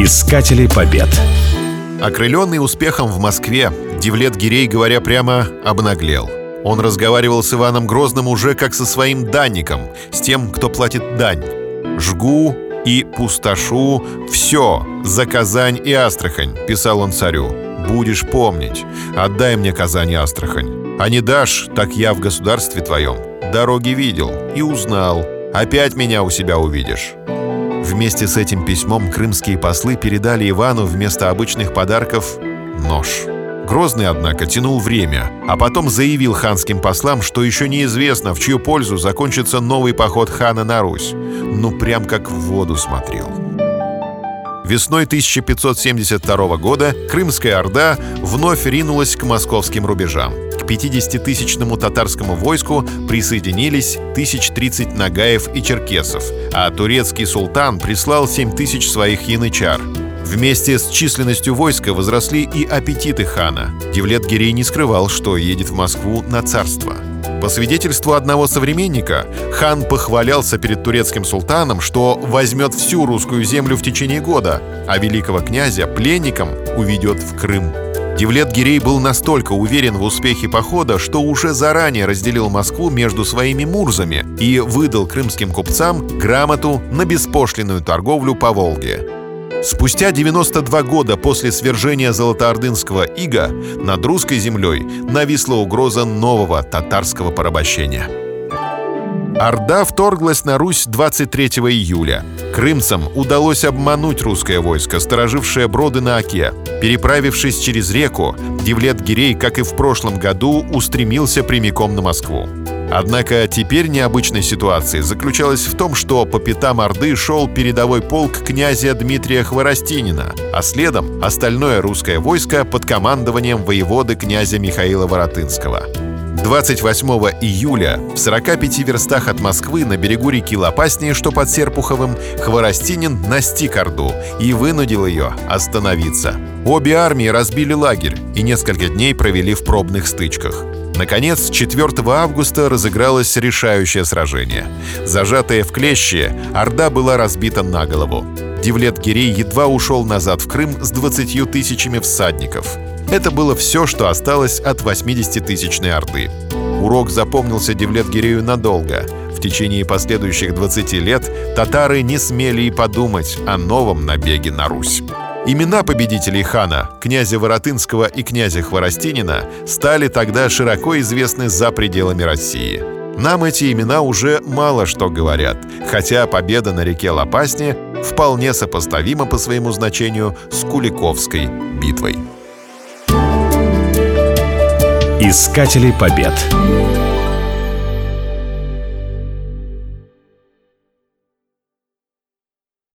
Искатели побед. Окрыленный успехом в Москве, Девлет Гирей, говоря прямо, обнаглел. Он разговаривал с Иваном Грозным уже как со своим данником, с тем, кто платит дань. «Жгу и пустошу все за Казань и Астрахань», — писал он царю. «Будешь помнить. Отдай мне Казань и Астрахань. А не дашь, так я в государстве твоем. Дороги видел и узнал. Опять меня у себя увидишь». Вместе с этим письмом крымские послы передали Ивану вместо обычных подарков нож. Грозный, однако, тянул время, а потом заявил ханским послам, что еще неизвестно, в чью пользу закончится новый поход хана на Русь. Ну, прям как в воду смотрел. Весной 1572 года Крымская Орда вновь ринулась к московским рубежам. К 50-тысячному татарскому войску присоединились 1030 нагаев и черкесов, а турецкий султан прислал 7 тысяч своих янычар. Вместе с численностью войска возросли и аппетиты хана. Девлет Гирей не скрывал, что едет в Москву на царство – по свидетельству одного современника, хан похвалялся перед турецким султаном, что возьмет всю русскую землю в течение года, а великого князя пленником уведет в Крым. Девлет Гирей был настолько уверен в успехе похода, что уже заранее разделил Москву между своими мурзами и выдал крымским купцам грамоту на беспошлинную торговлю по Волге. Спустя 92 года после свержения Золотоордынского ига над русской землей нависла угроза нового татарского порабощения. Орда вторглась на Русь 23 июля. Крымцам удалось обмануть русское войско, сторожившее броды на Оке. Переправившись через реку, Девлет Гирей, как и в прошлом году, устремился прямиком на Москву. Однако теперь необычной ситуация заключалась в том, что по пятам Орды шел передовой полк князя Дмитрия Хворостинина, а следом остальное русское войско под командованием воеводы князя Михаила Воротынского. 28 июля в 45 верстах от Москвы на берегу реки Лопасни, что под Серпуховым, Хворостинин настиг Орду и вынудил ее остановиться. Обе армии разбили лагерь и несколько дней провели в пробных стычках. Наконец, 4 августа разыгралось решающее сражение. Зажатая в клещи, Орда была разбита на голову. Девлет Гирей едва ушел назад в Крым с 20 тысячами всадников. Это было все, что осталось от 80-тысячной Орды. Урок запомнился Девлет Гирею надолго. В течение последующих 20 лет татары не смели и подумать о новом набеге на Русь. Имена победителей хана, князя Воротынского и князя Хворостинина, стали тогда широко известны за пределами России. Нам эти имена уже мало что говорят, хотя победа на реке Лопасне вполне сопоставима по своему значению с Куликовской битвой. Искатели побед.